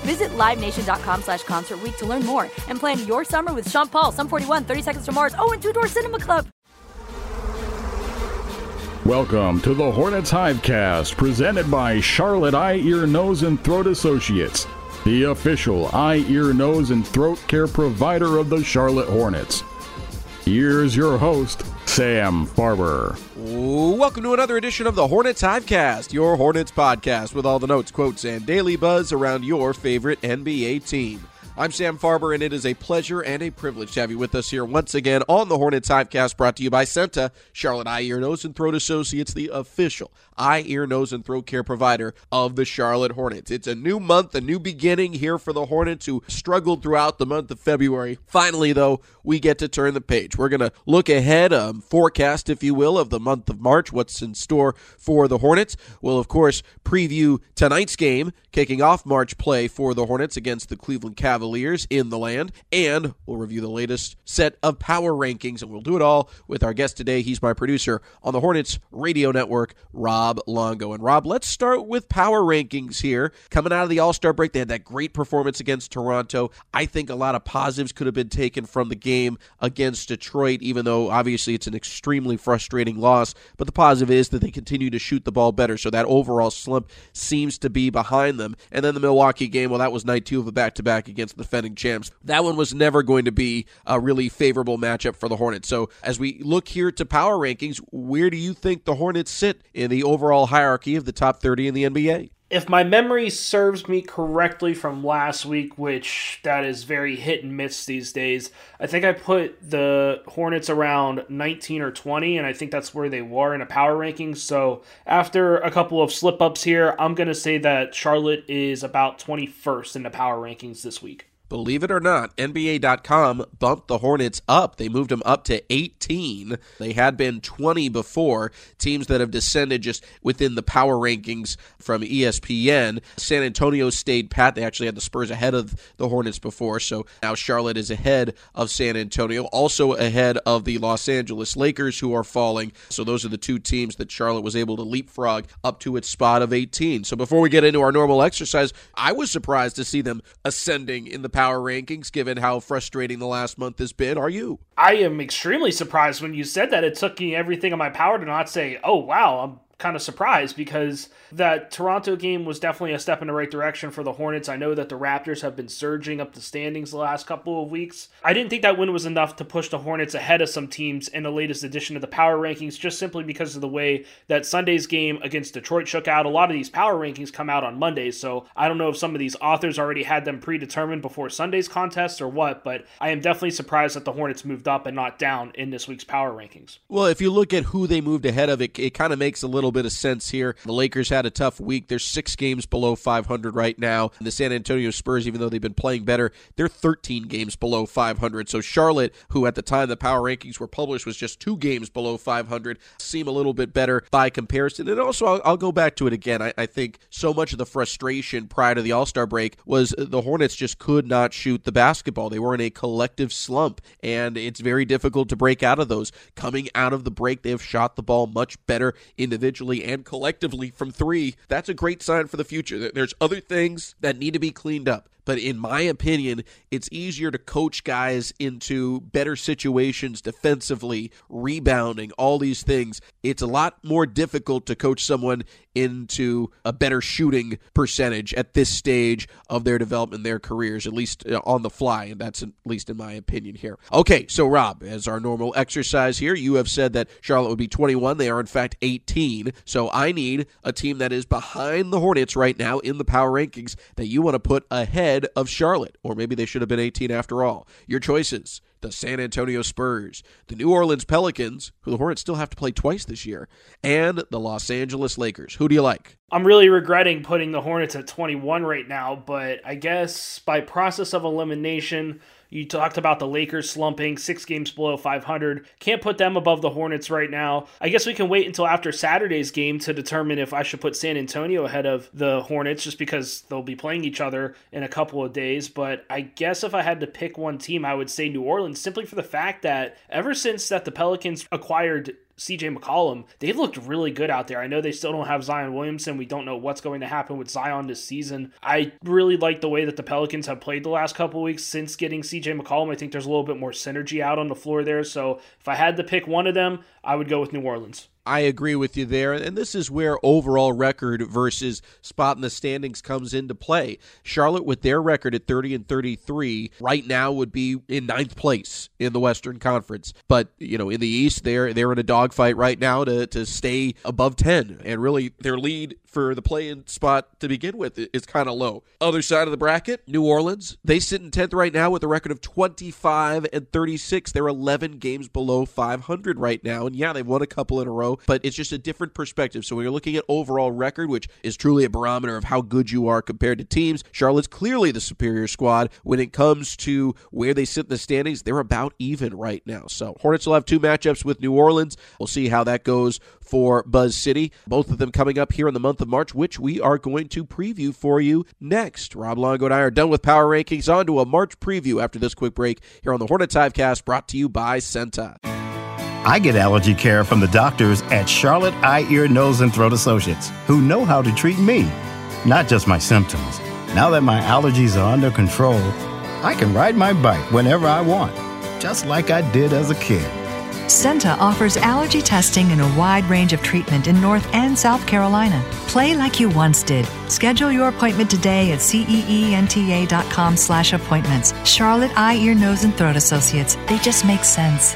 Visit LiveNation.com slash Concert to learn more and plan your summer with Sean Paul, Sum 41, 30 Seconds to Mars, oh, and Two Door Cinema Club. Welcome to the Hornets Hivecast, presented by Charlotte Eye, Ear, Nose, and Throat Associates, the official eye, ear, nose, and throat care provider of the Charlotte Hornets. Here's your host, Sam Farber. Welcome to another edition of the Hornets Hivecast, your Hornets podcast with all the notes, quotes, and daily buzz around your favorite NBA team. I'm Sam Farber, and it is a pleasure and a privilege to have you with us here once again on the Hornets Hivecast, brought to you by CEENTA, Charlotte Eye, Ear, Nose, and Throat Associates, the official eye, ear, nose, and throat care provider of the Charlotte Hornets. It's a new month, a new beginning here for the Hornets who struggled throughout the month of February. Finally, though, we get to turn the page. We're going to look ahead, um, forecast, if you will, of the month of March, what's in store for the Hornets. We'll, of course, preview tonight's game, kicking off March play for the Hornets against the Cleveland Cavaliers in the land, and we'll review the latest set of power rankings, and we'll do it all with our guest today. He's my producer on the Hornets Radio Network, Rob Longo. And Rob, let's start with power rankings here. Coming out of the All Star break, they had that great performance against Toronto. I think a lot of positives could have been taken from the game against Detroit, even though obviously it's an extremely frustrating loss. But the positive is that they continue to shoot the ball better. So that overall slump seems to be behind them. And then the Milwaukee game, well, that was night two of a back to back against defending champs. That one was never going to be a really favorable matchup for the Hornets. So as we look here to power rankings, where do you think the Hornets sit in the overall hierarchy of the top 30 in the NBA? If my memory serves me correctly from last week, which that is very hit and miss these days, I think I put the Hornets around 19 or 20, and I think that's where they were in a power ranking. So after a couple of slip ups here, I'm going to say that Charlotte is about 21st in the power rankings this week. Believe it or not, NBA.com bumped the Hornets up. They moved them up to 18. They had been 20 before. Teams that have descended just within the power rankings from ESPN. San Antonio stayed pat. They actually had the Spurs ahead of the Hornets before, so now Charlotte is ahead of San Antonio, also ahead of the Los Angeles Lakers, who are falling. So those are the two teams that Charlotte was able to leapfrog up to its spot of 18. So before we get into our normal exercise, I was surprised to see them ascending in the power rankings, given how frustrating the last month has been. Are you? I am extremely surprised when you said that. It took me everything in my power to not say, oh, wow, I'm kind of surprised because that Toronto game was definitely a step in the right direction for the Hornets. I know that the Raptors have been surging up the standings the last couple of weeks. I didn't think that win was enough to push the Hornets ahead of some teams in the latest edition of the power rankings, just simply because of the way that Sunday's game against Detroit shook out. A lot of these power rankings come out on Mondays, so I don't know if some of these authors already had them predetermined before Sunday's contest or what, but I am definitely surprised that the Hornets moved up and not down in this week's power rankings. Well, if you look at who they moved ahead of, it, it kind of makes a little little bit of sense here. The Lakers had a tough week. They're six games below 500 right now. The San Antonio Spurs, even though they've been playing better, they're 13 games below 500. So Charlotte, who at the time the power rankings were published was just two games below 500, seem a little bit better by comparison. And also, I'll, I'll go back to it again. I, I think so much of the frustration prior to the All Star break was the Hornets just could not shoot the basketball. They were in a collective slump, and it's very difficult to break out of those. Coming out of the break, they have shot the ball much better individually and collectively from three. That's a great sign for the future. There's other things that need to be cleaned up. But in my opinion, it's easier to coach guys into better situations defensively, rebounding, all these things. It's a lot more difficult to coach someone into a better shooting percentage at this stage of their development, their careers, at least uh, on the fly. And that's at least in my opinion here. Okay, so Rob, as our normal exercise here, you have said that Charlotte would be 21. They are, in fact, 18. So I need a team that is behind the Hornets right now in the power rankings that you want to put ahead of Charlotte. Or maybe they should have been 18 after all. Your choices the San Antonio Spurs, the New Orleans Pelicans, who the Hornets still have to play twice this year, and the Los Angeles Lakers. Who do you like? I'm really regretting putting the Hornets at 21 right now, but I guess by process of elimination, you talked about the Lakers slumping, six games below 500. Can't put them above the Hornets right now. I guess we can wait until after Saturday's game to determine if I should put San Antonio ahead of the Hornets just because they'll be playing each other in a couple of days. But I guess if I had to pick one team, I would say New Orleans simply for the fact that ever since that the Pelicans acquired CJ McCollum, they've looked really good out there. I know they still don't have Zion Williamson. We don't know what's going to happen with Zion this season. I really like the way that the Pelicans have played the last couple weeks since getting CJ McCollum. I think there's a little bit more synergy out on the floor there. So if I had to pick one of them, I would go with New Orleans. I agree with you there. And this is where overall record versus spot in the standings comes into play. Charlotte, with their record at 30 and 33, right now would be in ninth place in the Western Conference. But, you know, in the East, they're they're in a dogfight right now to, to stay above 10. And really, their lead for the play-in spot to begin with is kind of low. Other side of the bracket, New Orleans. They sit in 10th right now with a record of 25 and 36. They're 11 games below 500 right now. And yeah, they've won a couple in a row, but it's just a different perspective. So when you're looking at overall record, which is truly a barometer of how good you are compared to teams, Charlotte's clearly the superior squad. When it comes to where they sit in the standings, they're about even right now. So Hornets will have two matchups with New Orleans. We'll see how that goes for Buzz City. Both of them coming up here in the month of March, which we are going to preview for you next. Rob Longo and I are done with Power Rankings. On to a March preview after this quick break here on the Hornets Hivecast, brought to you by CEENTA. I get allergy care from the doctors at Charlotte Eye, Ear, Nose, and Throat Associates, who know how to treat me, not just my symptoms. Now that my allergies are under control, I can ride my bike whenever I want, just like I did as a kid. CEENTA offers allergy testing and a wide range of treatment in North and South Carolina. Play like you once did. Schedule your appointment today at ceenta.com slash appointments. Charlotte Eye, Ear, Nose, and Throat Associates. They just make sense.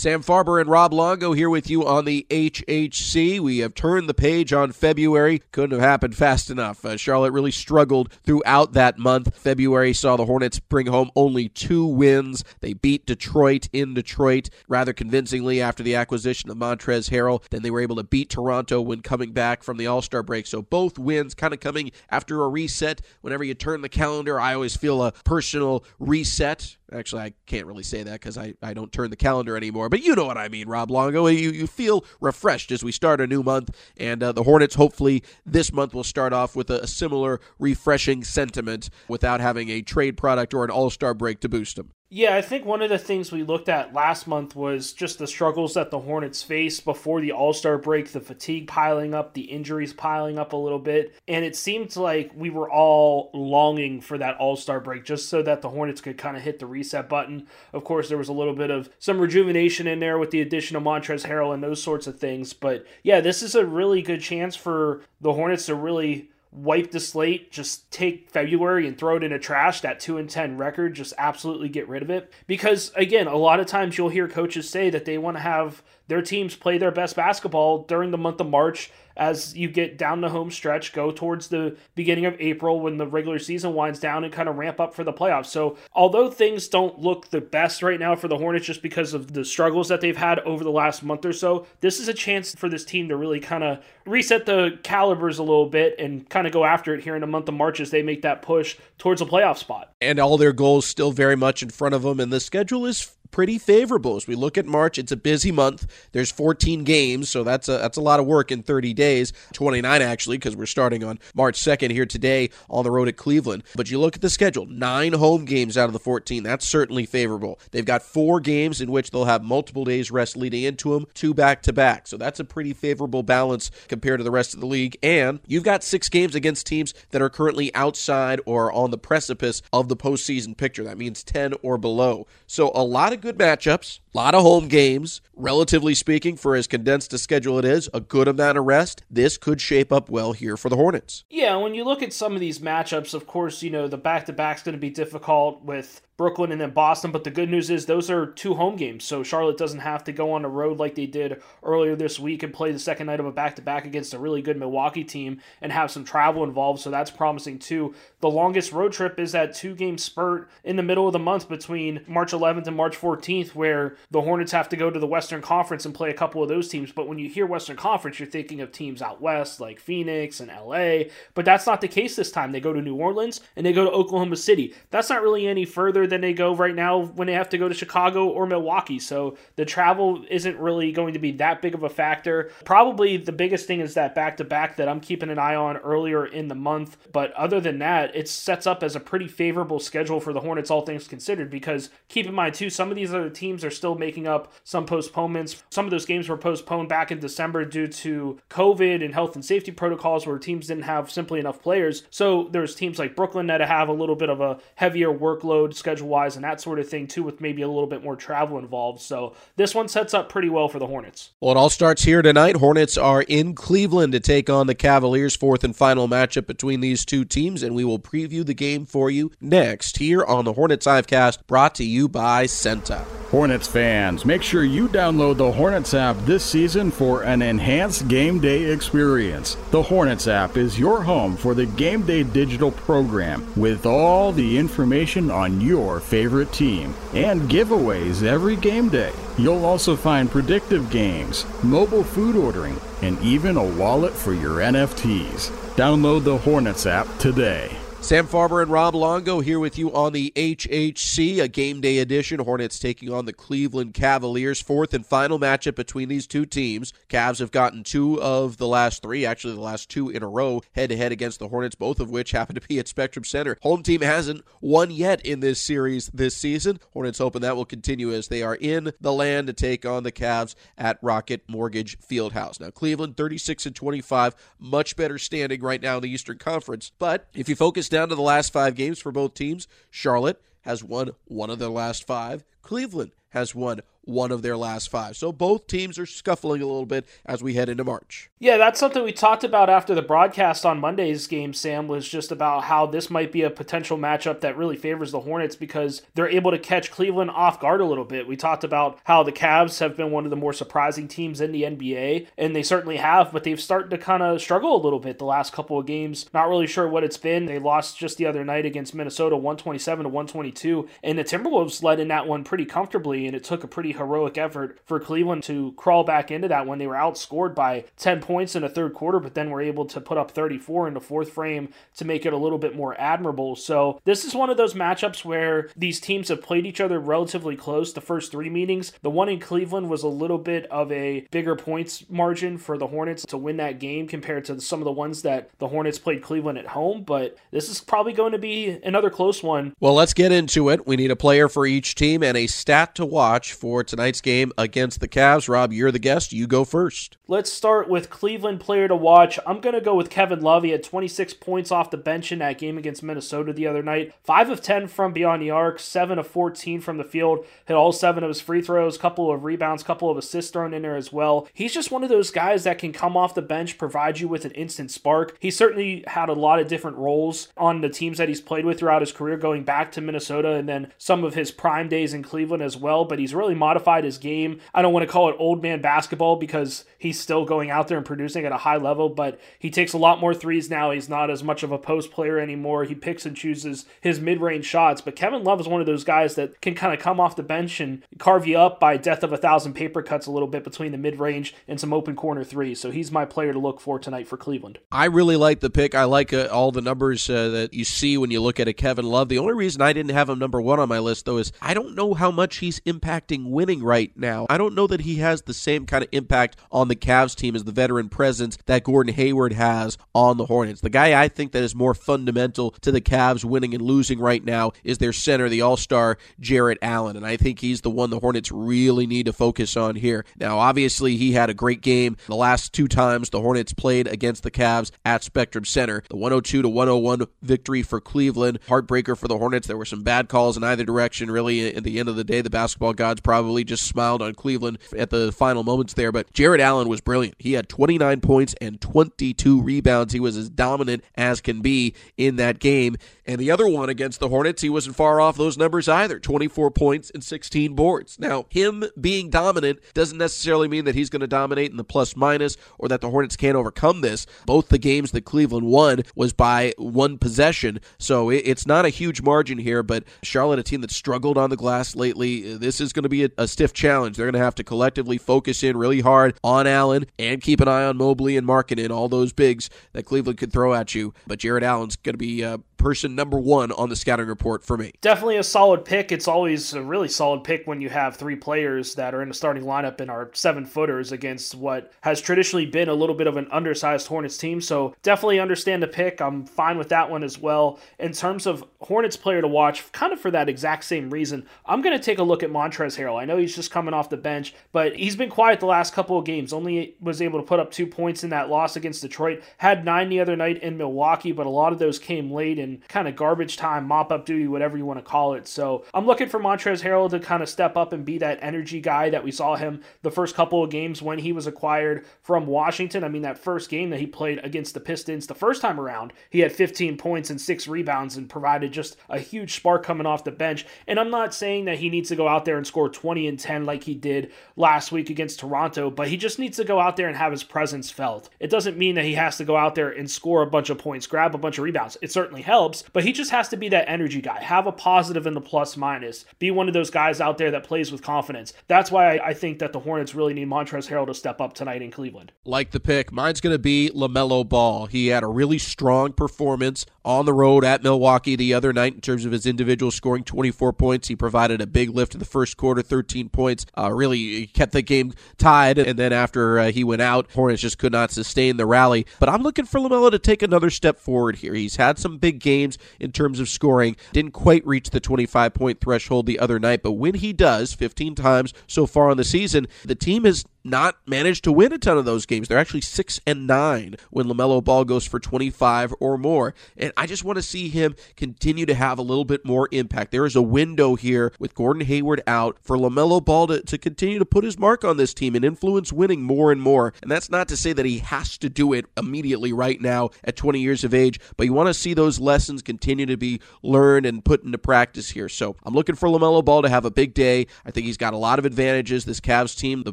Sam Farber and Rob Longo here with you on the HHC. We have turned the page on February. Couldn't have happened fast enough. Uh, Charlotte really struggled throughout that month. February saw the Hornets bring home only two wins. They beat Detroit in Detroit rather convincingly after the acquisition of Montrezl Harrell. Then they were able to beat Toronto when coming back from the All Star break. So both wins kind of coming after a reset. Whenever you turn the calendar, I always feel a personal reset Actually, I can't really say that because I, I don't turn the calendar anymore. But you know what I mean, Rob Longo. You, you feel refreshed as we start a new month. And uh, the Hornets, hopefully, this month will start off with a, a similar refreshing sentiment without having a trade product or an all star break to boost them. Yeah, I think one of the things we looked at last month was just the struggles that the Hornets faced before the All Star break, the fatigue piling up, the injuries piling up a little bit. And it seemed like we were all longing for that All Star break just so that the Hornets could kind of hit the reset button. Of course, there was a little bit of some rejuvenation in there with the addition of Montrezl Harrell and those sorts of things. But yeah, this is a really good chance for the Hornets to really wipe the slate, just take February and throw it in a trash, that 2 and 10 record, just absolutely get rid of it. Because again, a lot of times you'll hear coaches say that they want to have their teams play their best basketball during the month of March as you get down the home stretch, go towards the beginning of April when the regular season winds down and kind of ramp up for the playoffs. So, although things don't look the best right now for the Hornets just because of the struggles that they've had over the last month or so, this is a chance for this team to really kind of reset the calibers a little bit and kind of go after it here in the month of March as they make that push towards a playoff spot. And all their goals still very much in front of them, and the schedule is pretty favorable. As we look at March, it's a busy month. There's 14 games, so that's a that's a lot of work in 30 days. 29 actually, because we're starting on March 2nd here today on the road at Cleveland. But you look at the schedule, nine home games out of the 14. That's certainly favorable. They've got four games in which they'll have multiple days rest leading into them, two back to back. So that's a pretty favorable balance compared to the rest of the league. And you've got six games against teams that are currently outside or on the precipice of the postseason picture. That means 10 or below. So a lot of good matchups, a lot of home games. Relatively speaking, for as condensed a schedule it is, a good amount of rest. This could shape up well here for the Hornets. Yeah, when you look at some of these matchups, of course, you know, the back to back's going to be difficult with Brooklyn and then Boston. But the good news is those are two home games. So Charlotte doesn't have to go on the road like they did earlier this week and play the second night of a back to back against a really good Milwaukee team and have some travel involved. So that's promising too. The longest road trip is that two game spurt in the middle of the month between March 11th and March 14th, where the Hornets have to go to the Western Conference and play a couple of those teams. But when you hear Western Conference, you're thinking of teams out west like Phoenix and LA. But that's not the case this time. They go to New Orleans and they go to Oklahoma City. That's not really any further than they go right now when they have to go to Chicago or Milwaukee. So the travel isn't really going to be that big of a factor. Probably the biggest thing is that back to back that I'm keeping an eye on earlier in the month. But other than that, it sets up as a pretty favorable schedule for the Hornets, all things considered, because keep in mind, too, some of these other teams are still making up some postponements. Some of those games were postponed back in December due to COVID and health and safety protocols where teams didn't have simply enough players. So there's teams like Brooklyn that have a little bit of a heavier workload schedule wise and that sort of thing too, with maybe a little bit more travel involved. So this one sets up pretty well for the Hornets. Well, it all starts here tonight. Hornets are in Cleveland to take on the Cavaliers, fourth and final matchup between these two teams, and we will preview the game for you next here on the Hornets Hivecast, brought to you by CEENTA. Hornets fans, make sure you download the Hornets app this season for an enhanced game day experience. The Hornets app is your home for the game day digital program with all the information on your favorite team and giveaways every game day. You'll also find predictive games, mobile food ordering, and even a wallet for your NFTs. Download the Hornets app today. Sam Farber and Rob Longo here with you on the HHC, a game day edition. Hornets taking on the Cleveland Cavaliers. Fourth and final matchup between these two teams. Cavs have gotten two of the last three, actually the last two in a row, head to head against the Hornets, both of which happen to be at Spectrum Center. Home team hasn't won yet in this series this season. Hornets hoping that will continue as they are in the land to take on the Cavs at Rocket Mortgage Fieldhouse. Now, Cleveland 36 and 25, much better standing right now in the Eastern Conference. But if you focus down to the last five games for both teams, Charlotte has won one of their last five. Cleveland has won one of their last five. So both teams are scuffling a little bit as we head into March. Yeah, that's something we talked about after the broadcast on Monday's game, Sam, was just about how this might be a potential matchup that really favors the Hornets because they're able to catch Cleveland off guard a little bit. We talked about how the Cavs have been one of the more surprising teams in the NBA, and they certainly have, but they've started to kind of struggle a little bit the last couple of games. Not really sure what it's been. They lost just the other night against Minnesota 127 to 122, and the Timberwolves led in that one pretty comfortably, and it took a pretty heroic effort for Cleveland to crawl back into that when they were outscored by 10 points in the third quarter, but then were able to put up 34 in the fourth frame to make it a little bit more admirable. So this is one of those matchups where these teams have played each other relatively close the first three meetings. The one in Cleveland was a little bit of a bigger points margin for the Hornets to win that game compared to some of the ones that the Hornets played Cleveland at home, but this is probably going to be another close one. Well, let's get into it. We need a player for each team and a stat to watch for for tonight's game against the Cavs. Rob, you're the guest. You go first. Let's start with Cleveland player to watch. I'm going to go with Kevin Love. He had 26 points off the bench in that game against Minnesota the other night. 5 of 10 from beyond the arc, 7 of 14 from the field. Hit all 7 of his free throws, couple of rebounds, couple of assists thrown in there as well. He's just one of those guys that can come off the bench, provide you with an instant spark. He certainly had a lot of different roles on the teams that he's played with throughout his career, going back to Minnesota and then some of his prime days in Cleveland as well. But he's really modified his game. I don't want to call it old man basketball because he's still going out there and producing at a high level, but he takes a lot more threes now. He's not as much of a post player anymore. He picks and chooses his mid range shots. But Kevin Love is one of those guys that can kind of come off the bench and carve you up by death of a thousand paper cuts a little bit between the mid range and some open corner threes. So he's my player to look for tonight for Cleveland. I really like the pick. I like uh, all the numbers uh, that you see when you look at a Kevin Love. The only reason I didn't have him number one on my list, though, is I don't know how much he's impacting winning right now. I don't know that he has the same kind of impact on the Cavs team as the veteran presence that Gordon Hayward has on the Hornets. The guy I think that is more fundamental to the Cavs winning and losing right now is their center, the All Star Jarrett Allen, and I think he's the one the Hornets really need to focus on here. Now, obviously, he had a great game the last two times the Hornets played against the Cavs at Spectrum Center. The 102 to 101 victory for Cleveland, heartbreaker for the Hornets. There were some bad calls in either direction. Really, at the end of the day, the basketball gods probably just smiled on Cleveland at the final moments there. But Jarrett Allen was brilliant. He had 29 points and 22 rebounds. He was as dominant as can be in that game. And the other one against the Hornets, he wasn't far off those numbers either 24 points and 16 boards. Now, him being dominant doesn't necessarily mean that he's going to dominate in the plus minus or that the Hornets can't overcome this. Both the games that Cleveland won was by one possession, so it's not a huge margin here. But Charlotte, a team that struggled on the glass lately, this is going to be a, a stiff challenge. They're going to have to collectively focus in really hard on Allen and keep an eye on Mobley and Markkanen and all those bigs that Cleveland could throw at you. But Jarrett Allen's going to be uh, person number one on the scouting report for me. Definitely a solid pick. It's always a really solid pick when you have three players that are in the starting lineup and are seven footers against what has traditionally been a little bit of an undersized Hornets team. So definitely understand the pick. I'm fine with that one as well. In terms of Hornets player to watch, kind of for that exact same reason, I'm going to take a look at Montrezl Harrell. I know he's just coming off the bench, but he's been quiet the last couple of games. Only was able to put up two points in that loss against Detroit. Had nine the other night in Milwaukee, but a lot of those came late and kind of garbage time, mop up duty, whatever you want to call it. So I'm looking for Montrezl Harrell to kind of step up and be that energy guy that we saw him the first couple of games when he was acquired from Washington. I mean, that first game that he played against the Pistons the first time around, he had 15 points and six rebounds and provided just a huge spark coming off the bench. And I'm not saying that he needs to go out there and score 20 and 10 like he did last week against Toronto, but he just needs to go out there and have his presence felt. It doesn't mean that he has to go out there and score a bunch of points, grab a bunch of rebounds. It certainly helps, but he just has to be that energy guy. Have a positive in the plus minus. Be one of those guys out there that plays with confidence. That's why I, I think that the Hornets really need Montrezl Harrell to step up tonight in Cleveland. Like the pick, mine's going to be LaMelo Ball. He had a really strong performance on the road at Milwaukee the other night in terms of his individual scoring 24 points. He provided a big lift in the first quarter, 13 points. Uh, really kept the game tied. And then after uh, he went out, Hornets just could not sustain the rally. But I'm looking for LaMelo to take another step forward here. He's had some big games in terms of scoring, didn't quite reach the 25 point threshold the other night. But when he does, 15 times so far on the season, the team has not managed to win a ton of those games. They're actually six and nine when LaMelo Ball goes for 25 or more. And I just want to see him continue to have a little bit more impact. There is a window here with Gordon Hayward out for LaMelo Ball to, to continue to put his mark on this team and influence winning more and more. And that's not to say that he has to do it immediately right now at 20 years of age, but you want to see those lessons continue to be learned and put into practice here. So I'm looking for LaMelo Ball to have a big day. I think he's got a lot of advantages. This Cavs team, the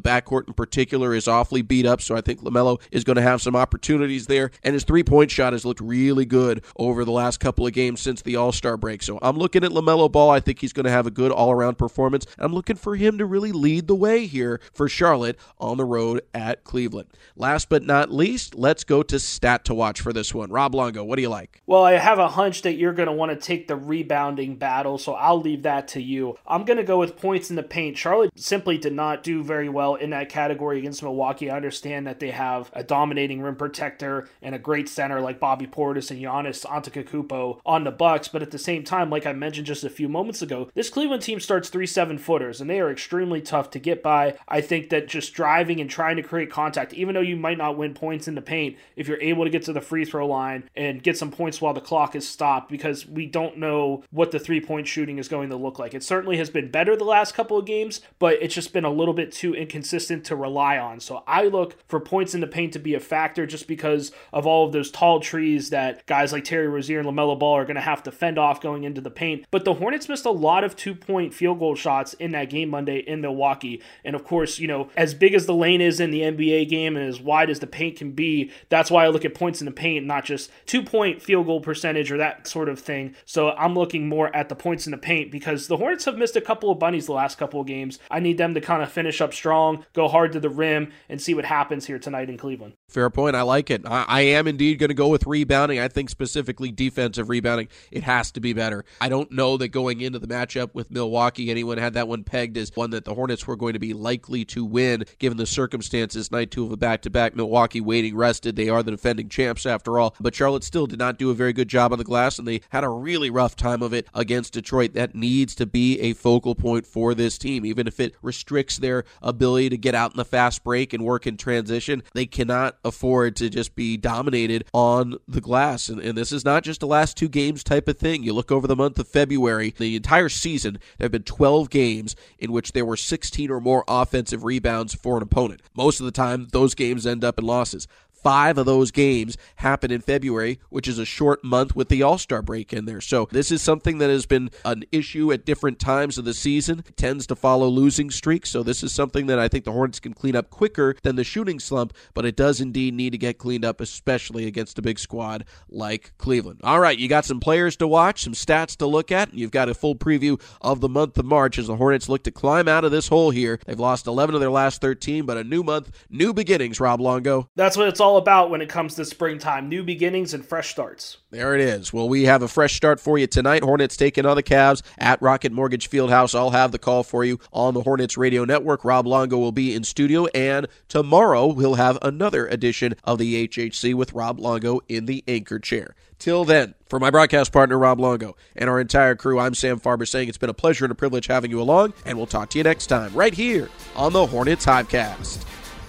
backcourt particular, is awfully beat up, so I think LaMelo is going to have some opportunities there. And his three point shot has looked really good over the last couple of games since the All Star break. So I'm looking at LaMelo Ball. I think he's going to have a good all around performance. I'm looking for him to really lead the way here for Charlotte on the road at Cleveland. Last but not least, let's go to stat to watch for this one. Rob Longo, what do you like? Well, I have a hunch that you're going to want to take the rebounding battle, so I'll leave that to you. I'm going to go with points in the paint. Charlotte simply did not do very well in that category category against Milwaukee. I understand that they have a dominating rim protector and a great center like Bobby Portis and Giannis Antetokounmpo on the Bucks, but at the same time, like I mentioned just a few moments ago, this Cleveland team starts three seven footers and they are extremely tough to get by. I think that just driving and trying to create contact, even though you might not win points in the paint, if you're able to get to the free throw line and get some points while the clock is stopped, because we don't know what the three point shooting is going to look like. It certainly has been better the last couple of games, but it's just been a little bit too inconsistent to rely on. So I look for points in the paint to be a factor just because of all of those tall trees that guys like Terry Rozier and LaMelo Ball are going to have to fend off going into the paint. But the Hornets missed a lot of two point field goal shots in that game Monday in Milwaukee. And of course, you know, as big as the lane is in the NBA game and as wide as the paint can be, that's why I look at points in the paint, not just two point field goal percentage or that sort of thing. So I'm looking more at the points in the paint because the Hornets have missed a couple of bunnies the last couple of games. I need them to kind of finish up strong, go hard to the rim, and see what happens here tonight in Cleveland. Fair point. I like it. I, I am indeed going to go with rebounding. I think specifically defensive rebounding, it has to be better. I don't know that going into the matchup with Milwaukee, anyone had that one pegged as one that the Hornets were going to be likely to win, given the circumstances. Night two of a back to back. Milwaukee waiting rested. They are the defending champs after all. But Charlotte still did not do a very good job on the glass, and they had a really rough time of it against Detroit. That needs to be a focal point for this team, even if it restricts their ability to get out the fast break and work in transition. They cannot afford to just be dominated on the glass. And, and this is not just a last two games type of thing. You look over the month of February, the entire season, there have been 12 games in which there were 16 or more offensive rebounds for an opponent. Most of the time, those games end up in losses. Five of those games happen in February, which is a short month with the All Star break in there. So, this is something that has been an issue at different times of the season. It tends to follow losing streaks. So, this is something that I think the Hornets can clean up quicker than the shooting slump, but it does indeed need to get cleaned up, especially against a big squad like Cleveland. All right, you got some players to watch, some stats to look at, and you've got a full preview of the month of March as the Hornets look to climb out of this hole here. They've lost 11 of their last 13, but a new month, new beginnings, Rob Longo. That's what it's all about when it comes to springtime new beginnings and fresh starts. There it is. Well, we have a fresh start for you tonight. Hornets taking on the Cavs at Rocket Mortgage Fieldhouse. I'll have the call for you on the Hornets Radio Network. Rob Longo will be in studio, and tomorrow we'll have another edition of the HHC with Rob Longo in the anchor chair. Till then, for my broadcast partner, Rob Longo, and our entire crew, I'm Sam Farber saying it's been a pleasure and a privilege having you along, and we'll talk to you next time right here on the Hornets Hivecast.